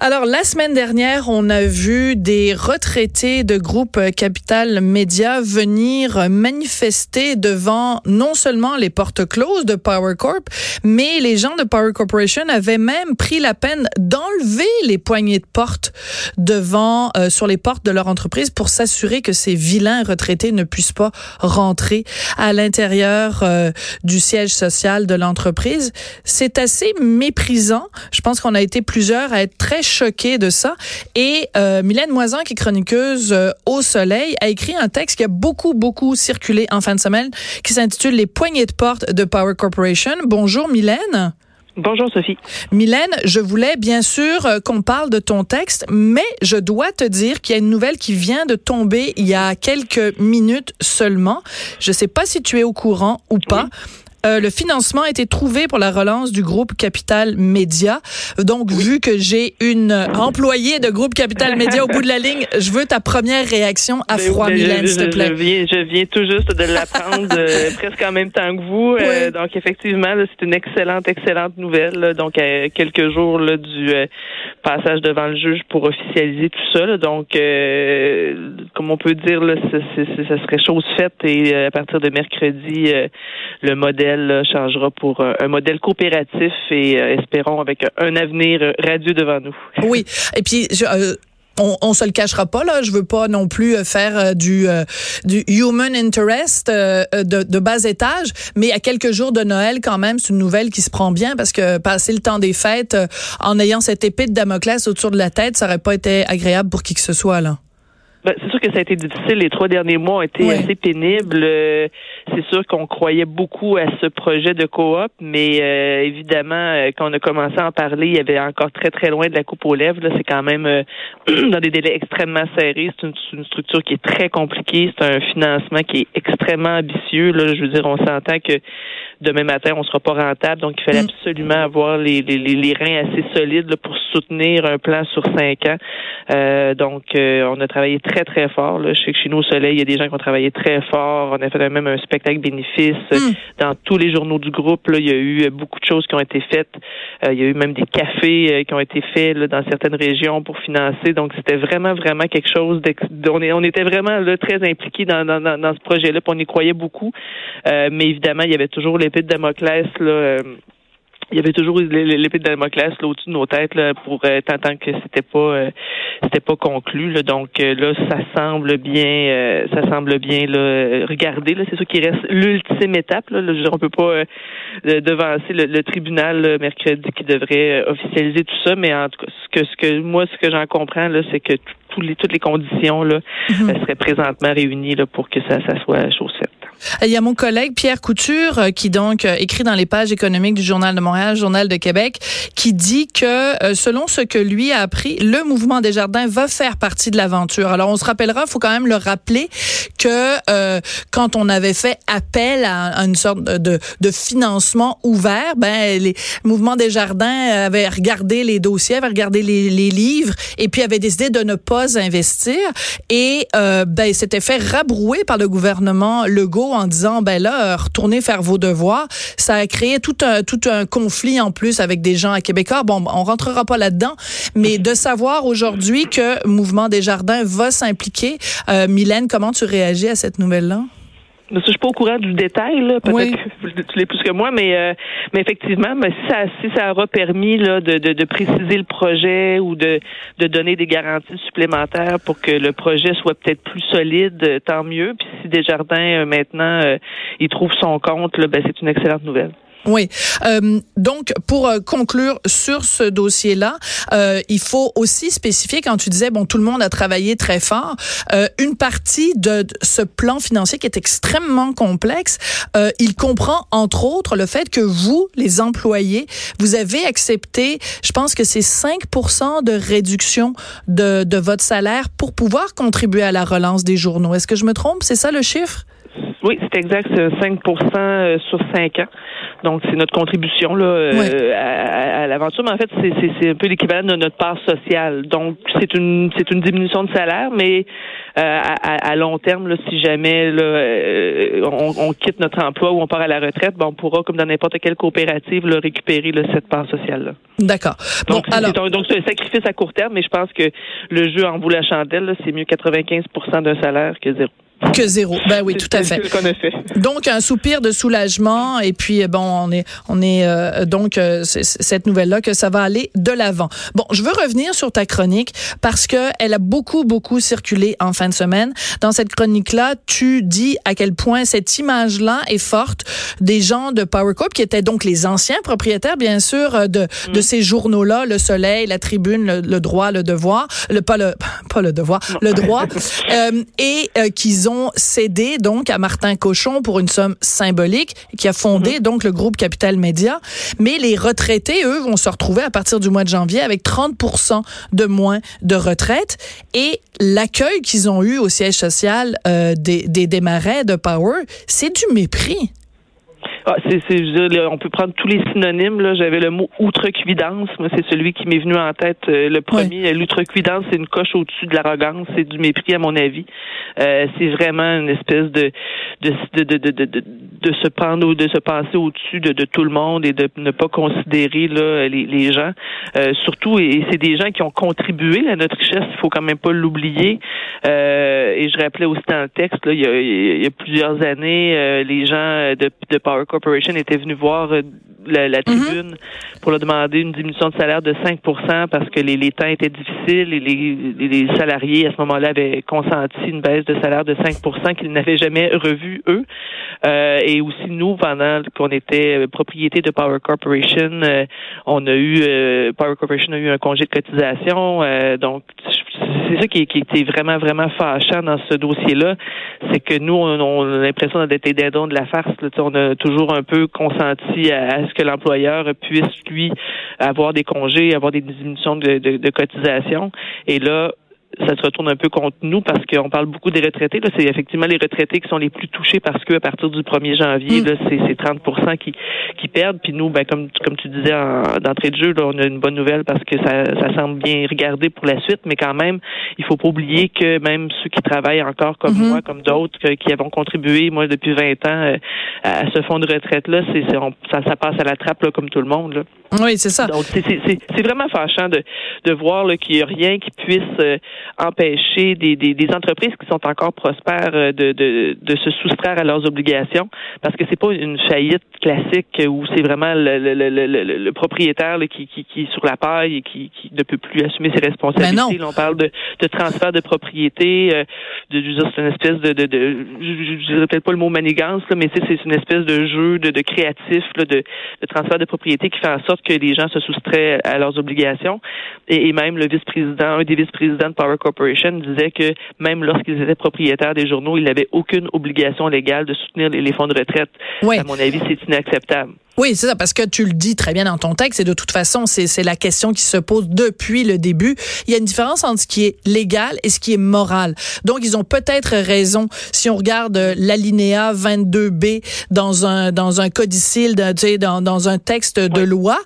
Alors, la semaine dernière, on a vu des retraités de groupe Capital Média venir manifester devant non seulement les portes closes de Power Corp, mais les gens de Power Corporation avaient même pris la peine d'enlever les poignées de porte devant, euh, sur les portes de leur entreprise pour s'assurer que ces vilains retraités ne puissent pas rentrer à l'intérieur euh, du siège social de l'entreprise. C'est assez méprisant. Je pense qu'on a été plusieurs à être très choqué de ça. Et euh, Mylène Moisan, qui est chroniqueuse euh, au Soleil, a écrit un texte qui a beaucoup, beaucoup circulé en fin de semaine, qui s'intitule Les poignées de porte de Power Corporation. Bonjour Mylène. Bonjour Sophie. Mylène, je voulais bien sûr euh, qu'on parle de ton texte, mais je dois te dire qu'il y a une nouvelle qui vient de tomber il y a quelques minutes seulement. Je ne sais pas si tu es au courant ou pas. Euh, le financement a été trouvé pour la relance du groupe Capital Média. Donc, vu que j'ai une employée de groupe Capital Média au bout de la ligne, je veux ta première réaction à ben, froid, Mylène, s'il te plaît. Je viens, tout juste de l'apprendre euh, presque en même temps que vous. Euh, donc, effectivement, c'est une excellente, excellente nouvelle. donc, à quelques jours du passage devant le juge pour officialiser tout ça. donc, comme on peut dire, là, ça serait chose faite et à partir de mercredi, le modèle changera pour euh, un modèle coopératif et euh, espérons avec un avenir radieux devant nous. Oui, et puis euh, on, se le cachera pas là. Je veux pas non plus faire du human interest de, de, bas étage, mais à quelques jours de Noël quand même, c'est une nouvelle qui se prend bien parce que passer le temps des fêtes en ayant cette épée de Damoclès autour de la tête, ça aurait pas été agréable pour qui que ce soit là. Ben, c'est sûr que ça a été difficile. Les trois derniers mois ont été assez pénibles. Euh, c'est sûr qu'on croyait beaucoup à ce projet de coop, mais euh, évidemment, euh, quand on a commencé à en parler, il y avait encore très très loin de la coupe aux lèvres. C'est quand même dans des délais extrêmement serrés. C'est une, structure qui est très compliquée. C'est un financement qui est extrêmement ambitieux. Là, je veux dire, on s'entend que demain matin, on sera pas rentable. Donc, il fallait mm. absolument avoir les, les, les, reins assez solides pour soutenir un plan sur cinq ans. Euh, donc, euh, on a travaillé très, très fort. Là. Je sais que chez nous, au Soleil, il y a des gens qui ont travaillé très fort. On a fait même un spectacle bénéfice mm. dans tous les journaux du groupe. Là, il y a eu beaucoup de choses qui ont été faites. Euh, il y a eu même des cafés qui ont été faits là, dans certaines régions pour financer. Donc, c'était vraiment, vraiment quelque chose. On, on était vraiment là, très impliqués dans, dans, dans, ce projet-là. On y croyait beaucoup. mais évidemment, il y avait toujours les l'épée de Damoclès là. Euh, il y avait toujours l'épée de Damoclès là au-dessus de nos têtes là, pour euh, tant que c'était pas euh, c'était pas conclu là. donc là ça semble bien ça semble bien là regardez là c'est ça qui reste l'ultime étape là, là on peut pas devancer le, tribunal mercredi qui devrait officialiser tout ça mais en tout cas ce que ce que moi ce que j'en comprends là c'est que tous les, toutes les conditions là mm-hmm. seraient présentement réunies là pour que ça ça soit chose faite il y a mon collègue Pierre Couture euh, qui donc euh, écrit dans les pages économiques du Journal de Montréal, Journal de Québec, qui dit que euh, selon ce que lui a appris, le mouvement des jardins va faire partie de l'aventure. Alors on se rappellera, faut quand même le rappeler que quand on avait fait appel à, une sorte de, de, financement ouvert, ben les mouvements des jardins avaient regardé les dossiers, avaient regardé les, les livres et puis avaient décidé de ne pas investir et ben s'était fait rabrouer par le gouvernement Legault en disant ben là retournez faire vos devoirs, ça a créé tout un tout un conflit en plus avec des gens à Québécois. Bon, on rentrera pas là-dedans, mais de savoir aujourd'hui que Mouvement des Jardins va s'impliquer, euh, Mylène, comment tu réagis à cette nouvelle là? Je suis pas au courant du détail, là. Peut-être que tu l'es plus que moi, mais euh, mais effectivement, mais si ça si ça aura permis là de, de, de, préciser le projet ou de, de donner des garanties supplémentaires pour que le projet soit peut-être plus solide, tant mieux. Puis si Desjardins euh, maintenant euh, il trouve son compte, là, ben c'est une excellente nouvelle. Oui. Euh, donc, pour euh, conclure sur ce dossier-là, euh, il faut aussi spécifier, quand tu disais, bon, tout le monde a travaillé très fort, euh, une partie de, ce plan financier qui est extrêmement complexe, euh, il comprend, entre autres, le fait que vous, les employés, vous avez accepté, je pense que c'est 5% de réduction de, de votre salaire pour pouvoir contribuer à la relance des journaux. Est-ce que je me trompe? C'est ça le chiffre? Oui, c'est exact, 5 sur 5 ans. Donc, c'est notre contribution là, euh, à, l'aventure. Mais en fait, c'est un peu l'équivalent de notre part sociale. Donc, c'est une c'est une diminution de salaire, mais euh, à, long terme, là, si jamais là, euh, on, quitte notre emploi ou on part à la retraite, ben, on pourra, comme dans n'importe quelle coopérative, là, récupérer là, cette part sociale-là. D'accord. Donc, alors... donc, c'est un sacrifice à court terme, mais je pense que le jeu en vaut la chandelle. C'est mieux 95% d'un salaire que zéro. Que zéro. Ben oui, tout à fait. Donc un soupir de soulagement et puis bon, on est on est euh, donc euh, cette nouvelle là que ça va aller de l'avant. Bon, je veux revenir sur ta chronique parce que elle a beaucoup beaucoup circulé en fin de semaine. Dans cette chronique là, tu dis à quel point cette image là est forte des gens de Power Corp qui étaient donc les anciens propriétaires bien sûr euh, de mm. de ces journaux là, Le Soleil, La Tribune, Le, Droit, Le Devoir, le pas le pas le Devoir, Le Droit et qu'ils ont cédé donc à Martin Cochon pour une somme symbolique qui a fondé mhm. donc le groupe Capital Média. Mais les retraités, eux, vont se retrouver à partir du mois de janvier avec 30 de moins de retraite et l'accueil qu'ils ont eu au siège social euh, des, des démarrais de Power, c'est du mépris. Ah, c'est, on peut prendre tous les synonymes. Là. J'avais le mot outrecuidance. Moi, c'est celui qui m'est venu en tête. Euh, le premier, l'outrecuidance, c'est une coche au-dessus de l'arrogance. C'est du mépris, à mon avis. Euh, c'est vraiment une espèce de de, de, de, de, de, de se prendre, de se passer au-dessus de, de tout le monde et de ne pas considérer là, les, les gens. Euh, surtout, et, c'est des gens qui ont contribué à notre richesse. Il faut quand même pas l'oublier. Euh, et je rappelais aussi dans le texte, là, il, y a, il y a plusieurs années, euh, les gens de, de Power Corporation étaient venus voir euh, la, la, mhm. tribune pour leur demander une diminution de salaire de 5 parce que les, les temps étaient difficiles et les, les salariés à ce moment-là avaient consenti une baisse de salaire de 5% qu'ils n'avaient jamais revu eux. Euh, et aussi nous, pendant qu'on était propriété de Power Corporation, euh, on a eu euh, Power Corporation a eu un congé de cotisation. donc c'est ça qui, qui était vraiment vraiment fâchant dans ce dossier-là, c'est que nous on, a l'impression d'être des dindons de la farce. Là. On a toujours un peu consenti à, ce que l'employeur puisse lui avoir des congés, avoir des diminutions de, de, de cotisation. Et là, ça se retourne un peu contre nous parce qu'on parle beaucoup des retraités. Là, c'est effectivement les retraités qui sont les plus touchés parce que à partir du 1er janvier, mm. là, c'est, c'est 30 qui, qui perdent. Puis nous, ben, comme, comme tu disais d'entrée de jeu, là, on a une bonne nouvelle parce que ça, ça semble bien regarder pour la suite, mais quand même, il faut pas oublier que même ceux qui travaillent encore comme mm-hmm. moi, comme d'autres, qui avons contribué, moi, depuis 20 ans, euh, à ce fonds de retraite-là, c'est, c'est ça, ça passe à la trappe là, comme tout le monde. Là. Oui, c'est ça. Donc, c'est, vraiment fâchant de, de voir là, qu'il n'y a rien qui puisse euh, empêcher des, des, des, entreprises qui sont encore prospères euh, de, de, de, se soustraire à leurs obligations parce que c'est pas une faillite classique où c'est vraiment le, le, le, le propriétaire qui, qui, qui, est sur la paille et qui, qui ne peut plus assumer ses responsabilités. on parle de, de transfert de propriété, euh, de, c'est une espèce de, de, de je ne peut-être pas le mot manigance, là, mais c'est une espèce de jeu de, de créatif là, de, de transfert de propriété qui fait en sorte que les gens se soustraient à leurs obligations. Et, et même le vice-président, un des vice-présidents de Power Corporation disait que même lorsqu'ils étaient propriétaires des journaux, ils n'avaient aucune obligation légale de soutenir les, fonds de retraite. À mon avis, c'est inacceptable. Oui, c'est ça, parce que tu le dis très bien dans ton texte, et de toute façon, c'est la question qui se pose depuis le début. Il y a une différence entre ce qui est légal et ce qui est moral. Donc, ils ont peut-être raison si on regarde l'alinéa 22B dans un, dans un codicile, dans, dans un texte de loi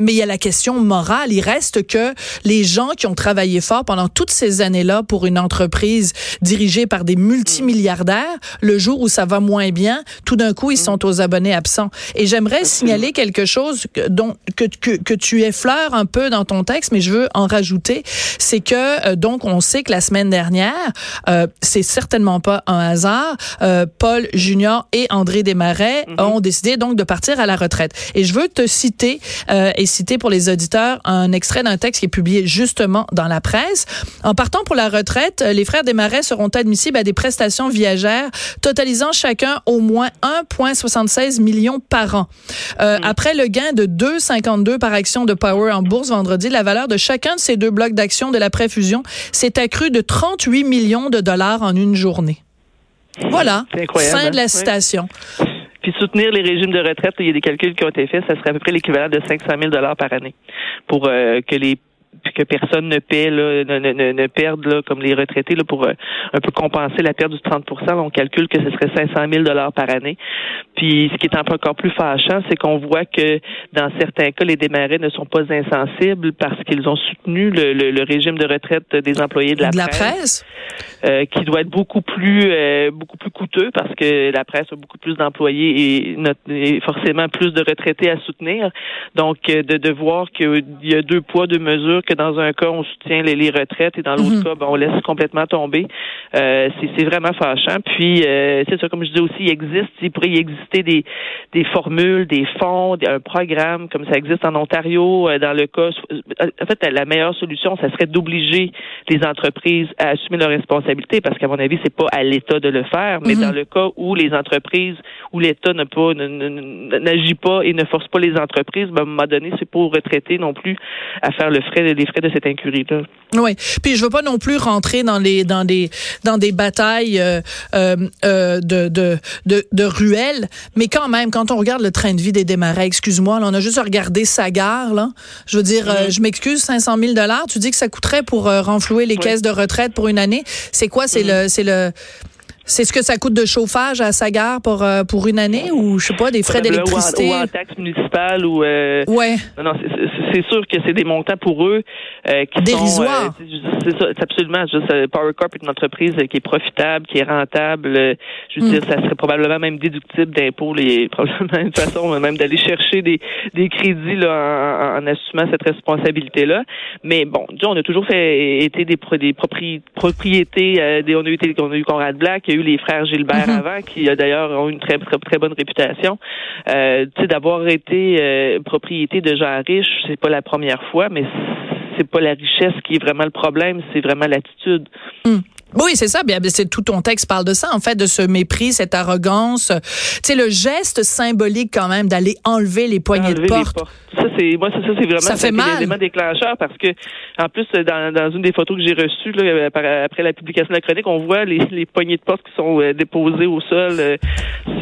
mais il y a la question morale. Il reste que les gens qui ont travaillé fort pendant toutes ces années-là pour une entreprise dirigée par des multimilliardaires, le jour où ça va moins bien, tout d'un coup, ils sont aux abonnés absents. Et j'aimerais signaler quelque chose dont, que, que, que tu effleures un peu dans ton texte, mais je veux en rajouter. C'est que, euh, donc, on sait que la semaine dernière, euh, c'est certainement pas un hasard, euh, Paul Junior et André Desmarais mm-hmm. ont décidé donc de partir à la retraite. Et je veux te citer, euh, et citer pour les auditeurs un extrait d'un texte qui est publié justement dans la presse. En partant pour la retraite, les frères Desmarais seront admissibles à des prestations viagères totalisant chacun au moins 1,76 million par an. Euh, mm. Après le gain de 2,52 par action de Power en bourse vendredi, la valeur de chacun de ces deux blocs d'actions de la préfusion s'est accrue de 38 millions de dollars en une journée. Voilà. Fin de la hein? citation. Puis soutenir les régimes de retraite, il y a des calculs qui ont été faits, ça serait à peu près l'équivalent de 500 000 dollars par année pour euh, que les que personne ne paie là, ne, ne, ne perde là, comme les retraités là, pour euh, un peu compenser la perte du 30% On calcule que ce serait 500 000 dollars par année. Puis ce qui est encore plus fâchant, c'est qu'on voit que dans certains cas, les démarrés ne sont pas insensibles parce qu'ils ont soutenu le, le, régime de retraite des employés de la presse, euh, qui doit être beaucoup plus euh, beaucoup plus coûteux parce que la presse a beaucoup plus d'employés et, forcément plus de retraités à soutenir. Donc de, de voir qu'il y a deux poids deux mesures que dans un cas, on soutient les, retraites et dans l'autre mhm. cas, ben, on laisse complètement tomber. Euh, c'est vraiment fâchant. Puis, euh, c'est ça, comme je dis aussi, il existe, il pourrait y exister des, des formules, des fonds, un programme comme ça existe en Ontario. Euh, dans le cas, en fait, la meilleure solution, ça serait d'obliger les entreprises à assumer leurs responsabilités, parce qu'à mon avis, c'est pas à l'État de le faire, mais mhm. dans le cas où les entreprises, où l'État ne pas n'agit pas et ne force pas les entreprises, ben, à un moment donné, c'est pas aux retraités non plus à faire le frais les frais de cette incurie-là. Oui. Puis je veux pas non plus rentrer dans les dans des dans des batailles euh, euh, euh, de, de, de de ruelles, mais quand même quand on regarde le train de vie des démarrais, excuse-moi, on a juste regardé sa gare là. Je veux dire, mm-hmm. je m'excuse, 500 000 dollars. Tu dis que ça coûterait pour renflouer les caisses de retraite pour une année. C'est quoi? C'est mm-hmm. le c'est le c'est ce que ça coûte de chauffage à sa gare pour euh, pour une année ou je sais pas des frais d'électricité? ou, en taxe municipale ou euh, ouais. Non, c'est sûr que c'est des montants pour eux euh, qui dérisoires. c'est ça absolument juste Power Corp est une entreprise qui est profitable qui est rentable je veux mm. dire ça serait probablement même déductible d'impôts les probablement une façon même d'aller chercher des des crédits là en, assumant cette responsabilité là mais bon on a toujours fait été des, des propriétés des, on a eu on a eu Conrad Black il y a eu les frères Gilbert mhm. avant, qui euh, d'ailleurs ont une très, très, bonne réputation. Euh, tu sais, d'avoir été euh, propriété de gens riches, c'est pas la première fois, mais c'est pas la richesse qui est vraiment le problème, c'est vraiment l'attitude. Hmm. Oui, c'est ça. Bien, c'est tout ton texte parle de ça, en fait, de ce mépris, cette arrogance. Tu sais, le geste symbolique quand même d'aller enlever les poignées de porte. Ça, c'est moi, ça, c'est vraiment ça fait mal. l'élément déclencheur parce que, en plus, dans, dans une des photos que j'ai reçues là, après la publication de la chronique, on voit les, les poignées de porte qui sont euh, déposées au sol. Euh,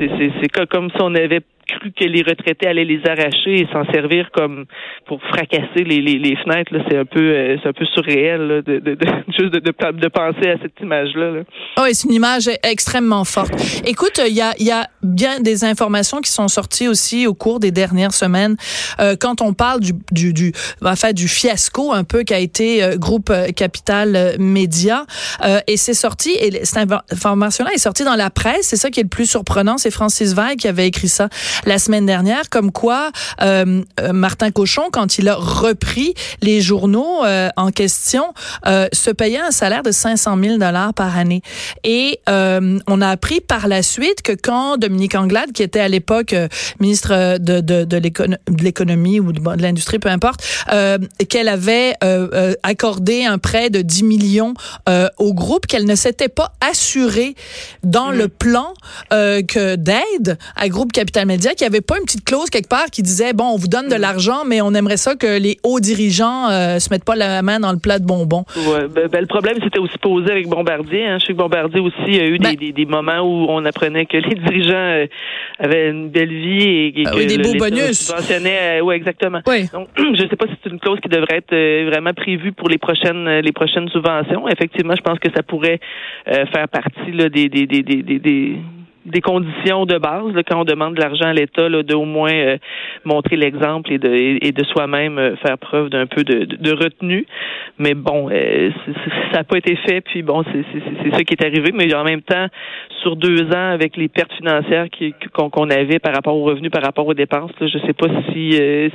c'est comme si on avait cru que les retraités allaient les arracher et s'en servir comme pour fracasser les, les, fenêtres. C'est un peu euh, c'est un peu surréel de, de, de, juste de, de, penser à cette image-là. Là. Oh, c'est une image extrêmement forte. Écoute, il y a, y a bien des informations qui sont sorties aussi au cours des dernières semaines euh, quand on parle du, du, du, enfin, du fiasco un peu qu'a été euh, Groupe Capital Média. et c'est sorti, et cette information-là est sortie dans la presse. C'est ça qui est le plus surprenant. C'est Francis Veil qui avait écrit ça la semaine dernière, comme quoi euh, euh, Martin Cochon, quand il a repris les journaux euh, en question, se payait un salaire de 500 000 dollars par année. Et on a appris par la suite que quand Dominique Anglade, qui était à l'époque ministre de, de, de l'économie ou de, l'industrie, peu importe, qu'elle avait accordé un prêt de 10 millions au groupe, qu'elle ne s'était pas assurée dans le plan que d'aide à Groupe Capital Média qu'il n'y avait pas une petite clause quelque part qui disait bon, on vous donne de mm. l'argent, mais on aimerait ça que les hauts dirigeants euh, se mettent pas la main dans le plat de bonbons. Ouais, ben, ben, le problème c'était aussi posé avec Bombardier. Hein. Je sais que Bombardier aussi a eu des, ben des, moments où on apprenait que les dirigeants euh, avaient une belle vie et, ah que des beaux bonus. Euh, oui, exactement. Donc, je ne sais pas si c'est une clause qui devrait être vraiment prévue pour les prochaines les prochaines subventions. Effectivement, je pense que ça pourrait faire partie là, des, des, des, des des conditions de base quand on demande de l'argent à l'État, de au moins euh, montrer l'exemple et de, et, de soi-même euh, faire preuve d'un peu de, de, retenue. Mais bon, euh, ça n'a pas été fait. Puis bon, c'est ça qui est arrivé. Mais en même temps, sur deux ans, avec les pertes financières qu'on avait par rapport aux revenus, par rapport aux dépenses, là, je sais pas si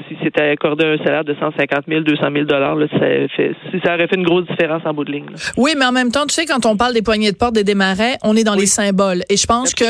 si c'était accordé un salaire de 150 000, 200 000 dollars, ça fait, si ça aurait fait une grosse différence en bout de ligne. Oui, mais en même temps, tu sais, quand on parle des poignées de porte des démarrais, on est dans les symboles. Et je pense que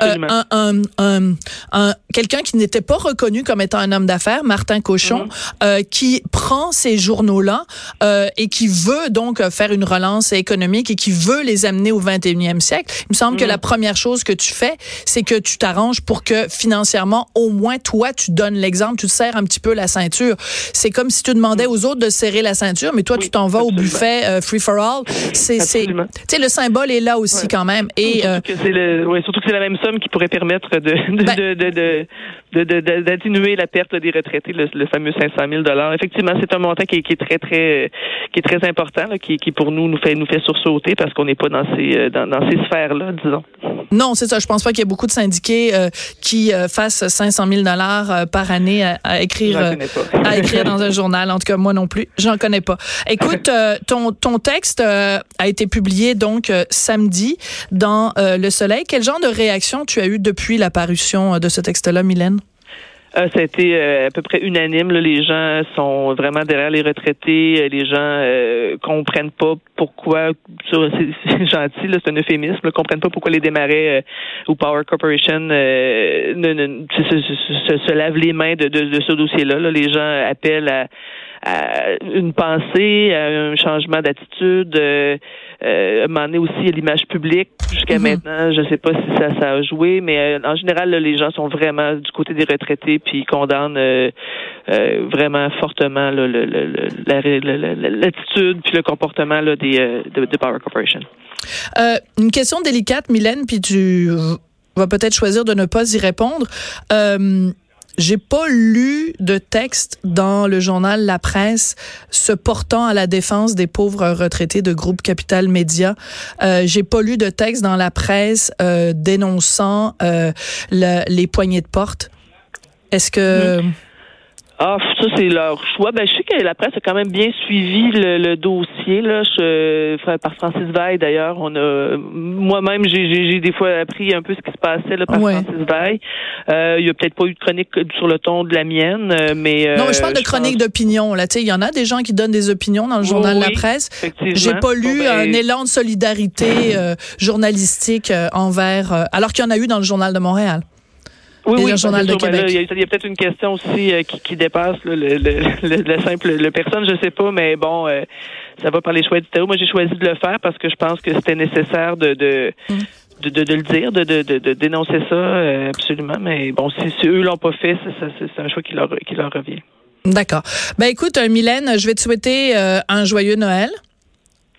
un, un, un, un quelqu'un qui n'était pas reconnu comme étant un homme d'affaires, Martin Cochon, mhm. euh, qui prend ces journaux-là euh, et qui veut donc faire une relance économique et qui veut les amener au 21e siècle. Il me semble que mhm. la première chose que tu fais, c'est que tu t'arranges pour que financièrement, au moins toi, tu donnes l'exemple, tu te serres un petit peu la ceinture. C'est comme si tu demandais aux autres de serrer la ceinture, mais toi, tu t'en vas au buffet euh, free for all. C'est, c'est, tu sais, le symbole est là aussi quand même. Et surtout, que c'est le, ouais, surtout que c'est la même somme qui pourrait permettre de, de, ben de, de d'atténuer la perte des retraités, le, fameux 500 000 dollars. Effectivement, c'est un montant qui, est très très qui est très important, qui, qui pour nous nous fait nous fait sursauter parce qu'on n'est pas dans ces euh, dans, dans ces sphères là, disons. Non, c'est ça. Je pense pas qu'il y ait beaucoup de syndiqués euh, qui euh, fassent 500 000 dollars par année à, écrire à écrire dans un journal. En tout cas, moi non plus, j'en connais pas. Écoute, ton ton texte a été publié donc samedi dans Le Soleil. Quel genre de réaction tu as eu depuis la parution de ce texte-là, Mylène? Euh, ça a été euh, à peu près unanime. Les gens sont vraiment derrière les retraités. Euh, les gens euh, comprennent pas pourquoi. C'est gentil, c'est un euphémisme. Ils comprennent pas pourquoi les démarrais ou Power Corporation ne, ne se, se, lavent les mains de, de, de ce dossier-là. Là. Les gens appellent à une pensée, un changement d'attitude, euh, euh, à un aussi à l'image publique. Jusqu'à mhm. maintenant, je ne sais pas si ça, ça a joué, mais euh, en général, les gens sont vraiment du côté des retraités, puis ils condamnent euh, vraiment fortement l'attitude puis le comportement là, des, de, Power Corporation. une question délicate, Mylène, puis tu vas peut-être choisir de ne pas y répondre. J'ai pas lu de texte dans le journal La Presse se portant à la défense des pauvres retraités de groupe Capital Média. Euh, J'ai pas lu de texte dans la presse euh, dénonçant euh, les poignées de porte. Est-ce que ah, ça, c'est leur choix. Ben, je sais que la presse a quand même bien suivi le, dossier, là, je, par Francis Veil, d'ailleurs. On a, moi-même, j'ai des fois appris un peu ce qui se passait, là, par Francis Veil. Euh, il y a peut-être pas eu de chronique sur le ton de la mienne, euh, mais. non, mais je parle de chronique d'opinion, là. Tu sais, il y en a des gens qui donnent des opinions dans le journal de La Presse. J'ai pas lu ben, un élan de solidarité euh, journalistique envers, alors qu'il y en a eu dans le journal de Montréal. Oui, oui, Journal de Québec. il y a, peut-être une question aussi euh, qui, qui, dépasse le, le, le, simple le personne, je sais pas, mais bon, euh, ça va par les choix éditoriaux. Moi, j'ai choisi de le faire parce que je pense que c'était nécessaire de, de mm. De, de, de, le dire, de, de, de, dénoncer ça, euh, absolument. Mais bon, si, si eux l'ont pas fait, c'est un choix qui leur, qui leur revient. D'accord. Ben écoute, Mylène, je vais te souhaiter un joyeux Noël.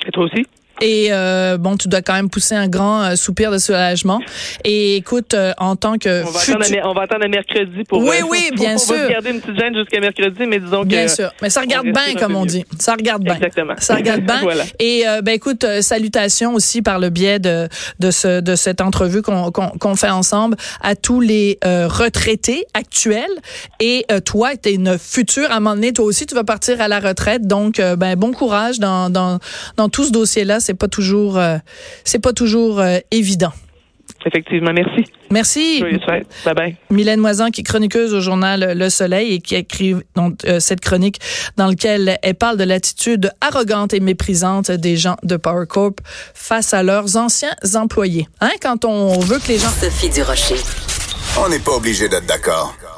Et toi aussi? Et euh, bon, tu dois quand même pousser un grand euh, soupir de soulagement. Et écoute, euh, en tant que on va, attendre, à, on va attendre à mercredi pour. Oui, oui, bien on sûr. On va garder une petite gêne jusqu'à mercredi, mais disons bien que. Bien sûr, mais ça regarde bien, comme on dit. Ça regarde bien. Exactement. Ça regarde bien. voilà. Et ben écoute, salutations aussi par le biais de de ce de cette entrevue qu'on qu'on fait ensemble à tous les retraités actuels. Et toi, tu es une future. À un moment donné, toi aussi, tu vas partir à la retraite. Donc, ben bon courage dans dans dans tout ce dossier-là c'est pas toujours, euh, c'est pas toujours euh, évident. Effectivement, merci. Merci. Bye bye. Mylène Moisan, qui est chroniqueuse au journal Le Soleil et qui écrit donc, euh, cette chronique dans laquelle elle parle de l'attitude arrogante et méprisante des gens de Power Corp face à leurs anciens employés. Hein, quand on veut que les gens... Sophie Durocher. On n'est pas obligé d'être d'accord.